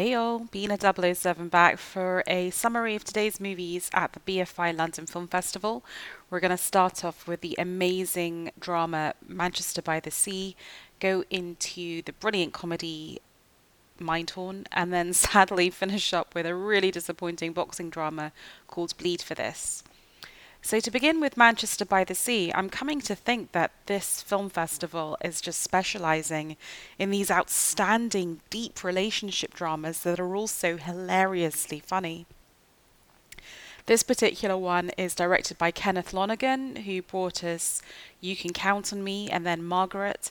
Hey all, a 007 back for a summary of today's movies at the BFI London Film Festival. We're going to start off with the amazing drama Manchester by the Sea, go into the brilliant comedy Mindhorn, and then sadly finish up with a really disappointing boxing drama called Bleed for This. So, to begin with Manchester by the Sea, I'm coming to think that this film festival is just specializing in these outstanding, deep relationship dramas that are also hilariously funny. This particular one is directed by Kenneth Lonergan, who brought us You Can Count on Me and then Margaret,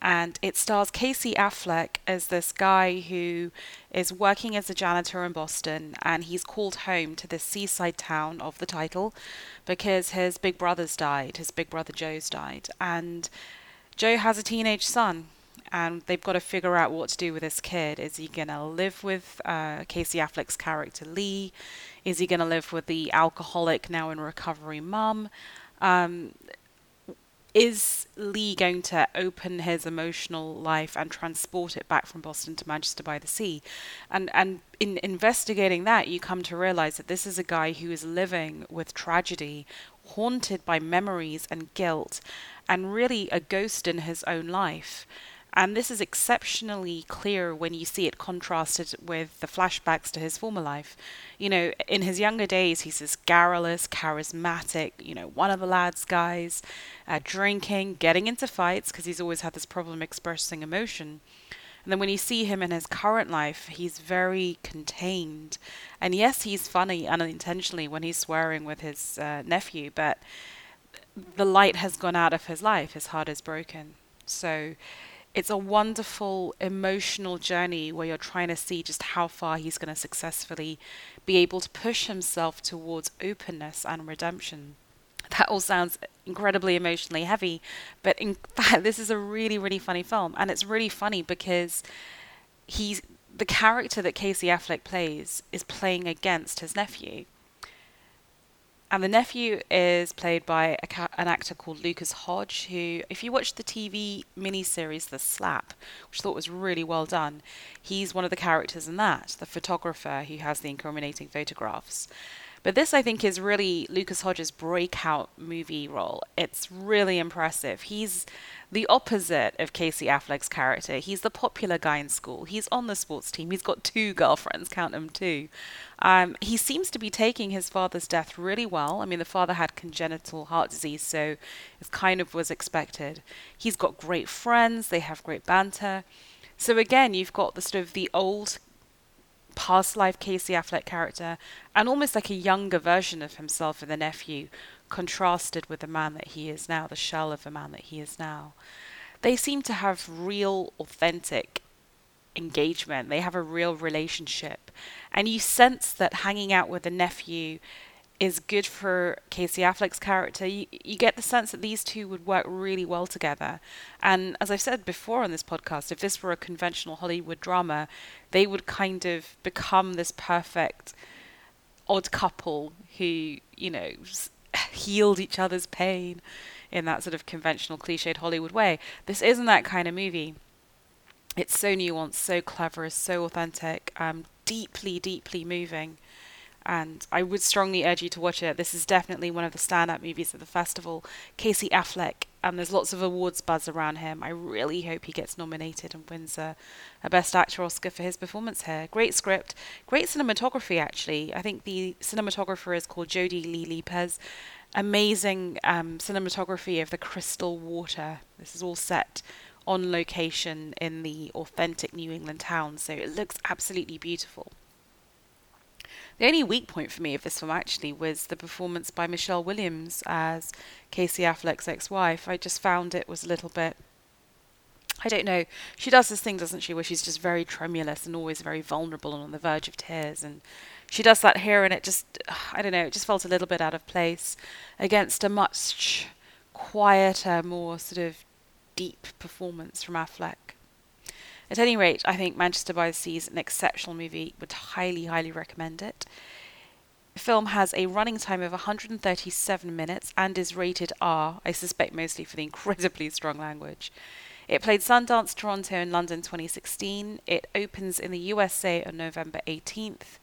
and it stars Casey Affleck as this guy who is working as a janitor in Boston and he's called home to the seaside town of the title because his big brother's died, his big brother Joe's died, and Joe has a teenage son and they've got to figure out what to do with this kid. Is he going to live with uh, Casey Affleck's character Lee? Is he going to live with the alcoholic, now in recovery mum? Um, is Lee going to open his emotional life and transport it back from Boston to Manchester by the Sea? And and in investigating that, you come to realize that this is a guy who is living with tragedy, haunted by memories and guilt, and really a ghost in his own life. And this is exceptionally clear when you see it contrasted with the flashbacks to his former life. You know, in his younger days, he's this garrulous, charismatic, you know, one of the lads guys, uh, drinking, getting into fights because he's always had this problem expressing emotion. And then when you see him in his current life, he's very contained. And yes, he's funny unintentionally when he's swearing with his uh, nephew, but the light has gone out of his life. His heart is broken. So it's a wonderful emotional journey where you're trying to see just how far he's going to successfully be able to push himself towards openness and redemption. That all sounds incredibly emotionally heavy, but in fact, this is a really, really funny film, and it's really funny because he's the character that Casey Affleck plays is playing against his nephew. And the nephew is played by ca- an actor called Lucas Hedges, who, if you watch the TV miniseries The Slap, which I thought was really well done, he's one of the characters in that, the photographer who has the incriminating photographs. But this, I think, is really Lucas Hedges's breakout movie role. It's really impressive. He's the opposite of Casey Affleck's character. He's the popular guy in school. He's on the sports team. He's got two girlfriends, count them two. Um, he seems to be taking his father's death really well. I mean, the father had congenital heart disease, so it kind of was expected. He's got great friends. They have great banter. So again, you've got the sort of the old past life Casey Affleck character and almost like a younger version of himself in the nephew, contrasted with the man that he is now, the shell of the man that he is now. They seem to have real, authentic engagement. They have a real relationship. And you sense that hanging out with the nephew is good for Casey Affleck's character, you, you get the sense that these two would work really well together. And as I've said before on this podcast, if this were a conventional Hollywood drama, they would kind of become this perfect odd couple who, you know, healed each other's pain in that sort of conventional cliched Hollywood way. This isn't that kind of movie. It's so nuanced, so clever, so authentic, um, deeply, deeply moving and I would strongly urge you to watch it. This is definitely one of the standout movies of the festival. Casey Affleck, and there's lots of awards buzz around him. I really hope he gets nominated and wins a, a Best Actor Oscar for his performance here. Great script, great cinematography, actually. I think the cinematographer is called Jody Lee Lipes. Amazing um, cinematography of the crystal water. This is all set on location in the authentic New England town, so it looks absolutely beautiful. The only weak point for me of this film actually was the performance by Michelle Williams as Casey Affleck's ex-wife. I just found it was a little bit I don't know. She does this thing, doesn't she, where she's just very tremulous and always very vulnerable and on the verge of tears. And she does that here, and it just, I don't know, it just felt a little bit out of place against a much quieter, more sort of deep performance from Affleck. At any rate, I think Manchester by the Sea is an exceptional movie. Would highly, highly recommend it. The film has a running time of 137 minutes and is rated R, I suspect mostly for the incredibly strong language. It played Sundance, Toronto, and London 2016. It opens in the USA on November 18th,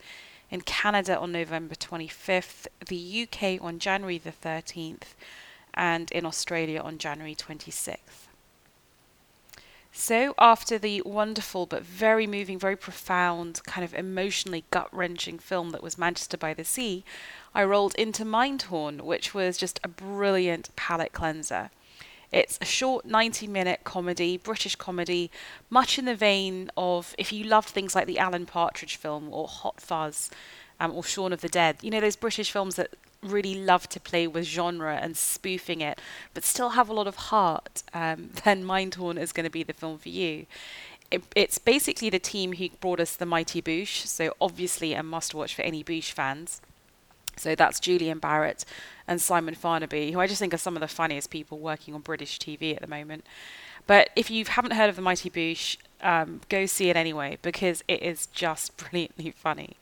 in Canada on November 25th, the UK on January the 13th, and in Australia on January 26th. So, after the wonderful but very moving, very profound, kind of emotionally gut wrenching film that was Manchester by the Sea, I rolled into Mindhorn, which was just a brilliant palate cleanser. It's a short 90 minute comedy, British comedy, much in the vein of if you loved things like the Alan Partridge film or Hot Fuzz um, or Shaun of the Dead, you know, those British films that really love to play with genre and spoofing it, but still have a lot of heart, um, then Mindhorn is going to be the film for you. It, it's basically the team who brought us The Mighty Boosh, so obviously a must watch for any Boosh fans. So that's Julian Barratt and Simon Farnaby, who I just think are some of the funniest people working on British TV at the moment. But if you haven't heard of The Mighty Boosh, um, go see it anyway because it is just brilliantly funny.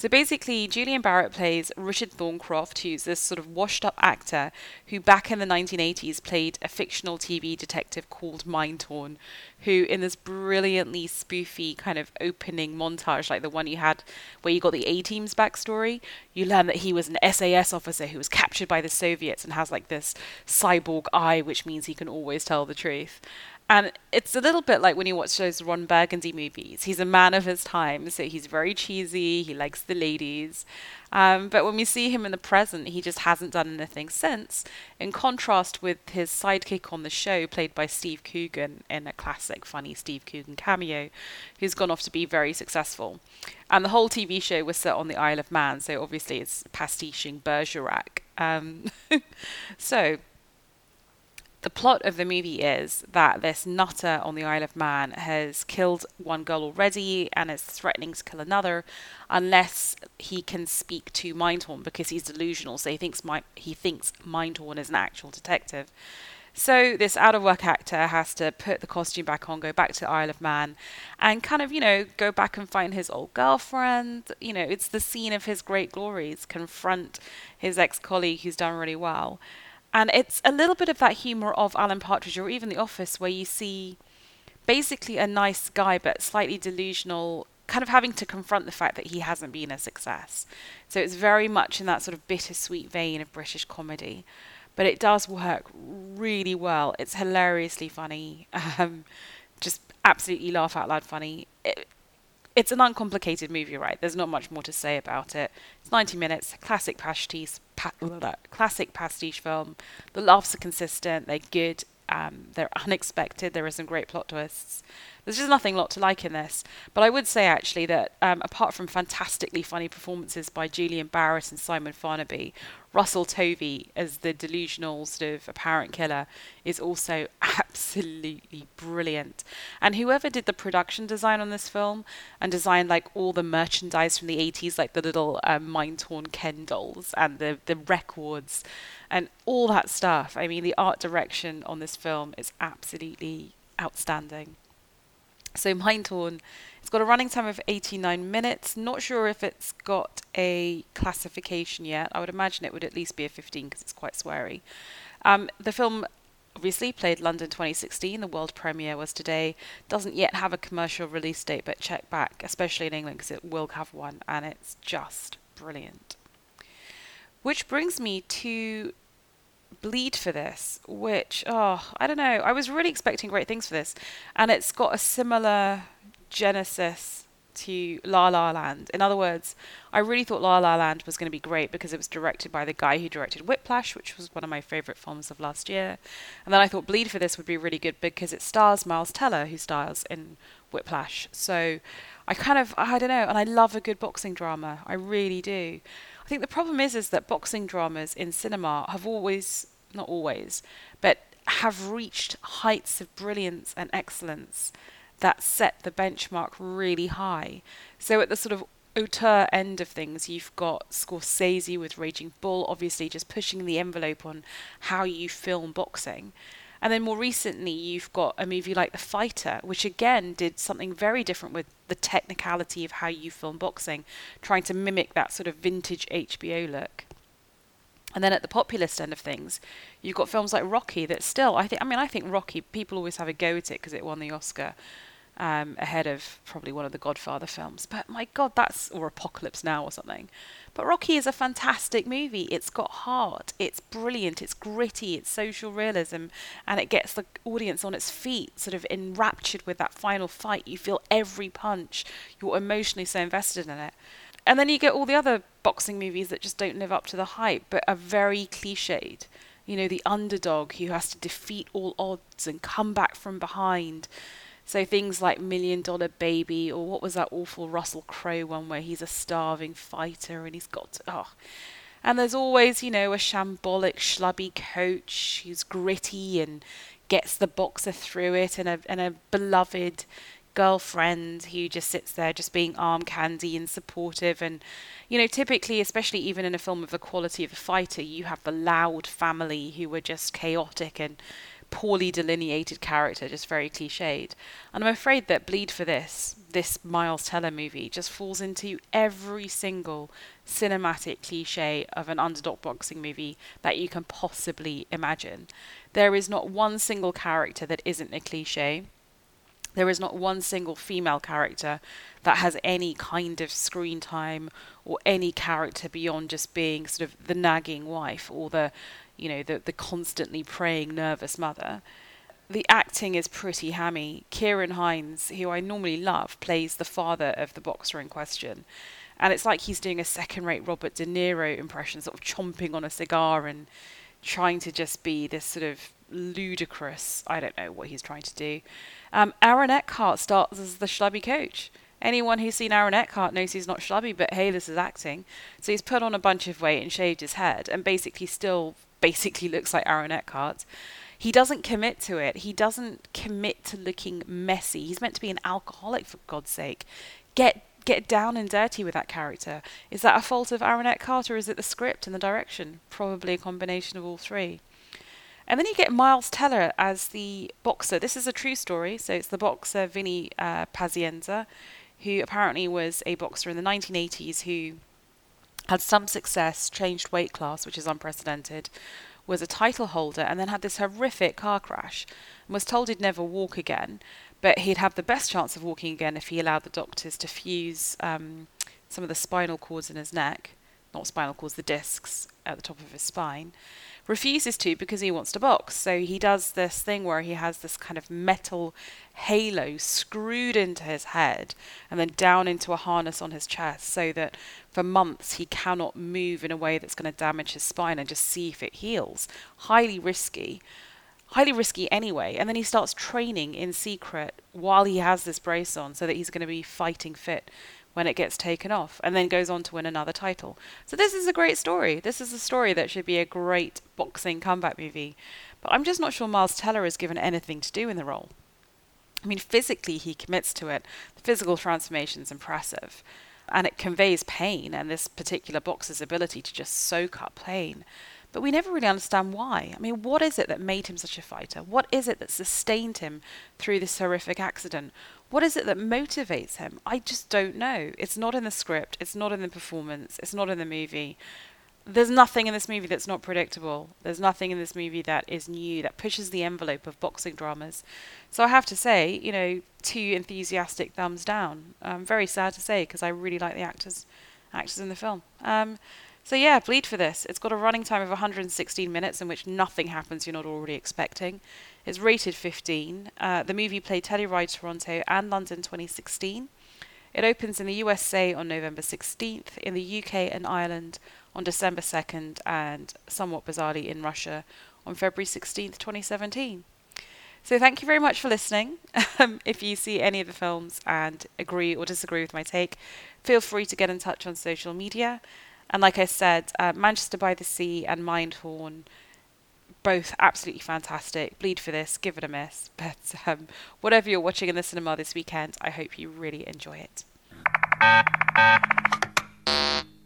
So basically, Julian Barratt plays Richard Thorncroft, who's this sort of washed up actor who back in the 1980s played a fictional TV detective called Mindhorn, who in this brilliantly spoofy kind of opening montage, like the one you had where you got the A Team's backstory, you learn that he was an SAS officer who was captured by the Soviets and has like this cyborg eye, which means he can always tell the truth. And it's a little bit like when you watch those Ron Burgundy movies. He's a man of his time, so he's very cheesy. He likes the ladies. Um, but when we see him in the present, he just hasn't done anything since. In contrast with his sidekick on the show, played by Steve Coogan in a classic funny Steve Coogan cameo, who's gone off to be very successful. And the whole TV show was set on the Isle of Man, so obviously it's pastiching Bergerac. Um, so the plot of the movie is that this nutter on the Isle of Man has killed one girl already and is threatening to kill another unless he can speak to Mindhorn because he's delusional. So he thinks Mi- he thinks Mindhorn is an actual detective. So this out of work actor has to put the costume back on, go back to the Isle of Man, and kind of you know go back and find his old girlfriend. You know, it's the scene of his great glories. Confront his ex colleague who's done really well. And it's a little bit of that humor of Alan Partridge or even The Office, where you see basically a nice guy but slightly delusional, kind of having to confront the fact that he hasn't been a success. So it's very much in that sort of bittersweet vein of British comedy. But it does work really well. It's hilariously funny. Um, just absolutely laugh out loud funny. It, it's an uncomplicated movie, right? There's not much more to say about it. It's 90 minutes, classic pastiche, pa- classic pastiche film. The laughs are consistent, they're good, um, they're unexpected. There are some great plot twists. There's just nothing a lot to like in this. But I would say actually that um, apart from fantastically funny performances by Julian Barratt and Simon Farnaby, Russell Tovey as the delusional sort of apparent killer is also absolutely brilliant. And whoever did the production design on this film and designed like all the merchandise from the 80s, like the little um, Mindhorn Ken dolls and the the records and all that stuff. I mean, the art direction on this film is absolutely outstanding. So Mindhorn, it's got a running time of 89 minutes. Not sure if it's got a classification yet. I would imagine it would at least be a 15 because it's quite sweary. Um, the film obviously played London 2016. The world premiere was today. Doesn't yet have a commercial release date, but check back, especially in England, because it will have one, and it's just brilliant. Which brings me to bleed for this, which, oh, I don't know. I was really expecting great things for this. And it's got a similar genesis to La La Land. In other words, I really thought La La Land was going to be great because it was directed by the guy who directed Whiplash, which was one of my favourite films of last year. And then I thought Bleed for this would be really good because it stars Miles Teller, who stars in Whiplash. So I kind of, I don't know, and I love a good boxing drama. I really do think the problem is is that boxing dramas in cinema have always not always, but have reached heights of brilliance and excellence that set the benchmark really high. So at the sort of auteur end of things, you've got Scorsese with Raging Bull, obviously just pushing the envelope on how you film boxing. And then more recently, you've got a movie like The Fighter, which again did something very different with the technicality of how you film boxing, trying to mimic that sort of vintage HBO look. And then at the populist end of things, you've got films like Rocky that still, I think, I mean, I think Rocky, people always have a go at it because it won the Oscar um, ahead of probably one of the Godfather films. But my God, that's, or Apocalypse Now or something. But Rocky is a fantastic movie. It's got heart, it's brilliant, it's gritty, it's social realism, and it gets the audience on its feet, sort of enraptured with that final fight. You feel every punch, you're emotionally so invested in it. And then you get all the other boxing movies that just don't live up to the hype, but are very cliched. You know, the underdog who has to defeat all odds and come back from behind. So things like Million Dollar Baby, or what was that awful Russell Crowe one where he's a starving fighter and he's got to, oh. And there's always, you know, a shambolic, schlubby coach who's gritty and gets the boxer through it, and a and a beloved girlfriend who just sits there just being arm candy and supportive and you know typically especially even in a film of the quality of a fighter you have the loud family who are just chaotic and poorly delineated character just very cliched. And i'm afraid that bleed for this this miles teller movie just falls into every single cinematic cliche of an underdog boxing movie that you can possibly imagine. There is not one single character that isn't a cliche there is not one single female character that has any kind of screen time or any character beyond just being sort of the nagging wife or the you know the the constantly praying nervous mother. The acting is pretty hammy. Ciarán Hinds, who I normally love plays the father of the boxer in question. And it's like he's doing a second rate Robert De Niro impression sort of chomping on a cigar and trying to just be this sort of ludicrous I don't know what he's trying to do um, Aaron Eckhart starts as the schlubby coach. Anyone who's seen Aaron Eckhart knows he's not schlubby, but hey, this is acting. So he's put on a bunch of weight and shaved his head, and basically still basically looks like Aaron Eckhart. He doesn't commit to it. He doesn't commit to looking messy. He's meant to be an alcoholic, for God's sake. Get get down and dirty with that character. Is that a fault of Aaron Eckhart, or is it the script and the direction? Probably a combination of all three. And then you get Miles Teller as the boxer. This is a true story. So it's the boxer Vinny uh, Pazienza, who apparently was a boxer in the 1980s who had some success, changed weight class, which is unprecedented, was a title holder, and then had this horrific car crash and was told he'd never walk again. But he'd have the best chance of walking again if he allowed the doctors to fuse um, some of the spinal cords in his neck, not spinal cords, the discs at the top of his spine refuses to because he wants to box. So he does this thing where he has this kind of metal halo screwed into his head and then down into a harness on his chest so that for months he cannot move in a way that's going to damage his spine and just see if it heals. Highly risky. Highly risky anyway. And then he starts training in secret while he has this brace on so that he's going to be fighting fit when it gets taken off and then goes on to win another title. So this is a great story. This is a story that should be a great boxing comeback movie. But I'm just not sure Miles Teller is given anything to do in the role. I mean, physically he commits to it. The physical transformation is impressive. And it conveys pain and this particular boxer's ability to just soak up pain. But we never really understand why. I mean, what is it that made him such a fighter? What is it that sustained him through this horrific accident? What is it that motivates him? I just don't know. It's not in the script, it's not in the performance, it's not in the movie. There's nothing in this movie that's not predictable. There's nothing in this movie that is new, that pushes the envelope of boxing dramas. So I have to say, you know, two enthusiastic thumbs down. I'm very sad to say because I really like the actors actors in the film. Um, so yeah, bleed for this. It's got a running time of 116 minutes in which nothing happens you're not already expecting. It's rated 15. Uh, the movie played Telluride Toronto and London 2016. It opens in the USA on November 16th, in the UK and Ireland on December 2nd, and somewhat bizarrely in Russia on February 16th, 2017. So thank you very much for listening. Um, if you see any of the films and agree or disagree with my take, feel free to get in touch on social media. And like I said, uh, Manchester by the Sea and Mindhorn both absolutely fantastic. Bleed for this, give it a miss. But um, whatever you're watching in the cinema this weekend, I hope you really enjoy it.